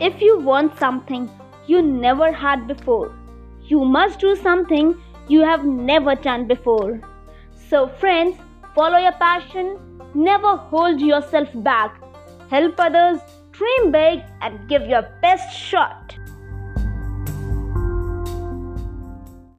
If you want something you never had before, you must do something you have never done before. So, friends, follow your passion, never hold yourself back, help others, dream big, and give your best shot.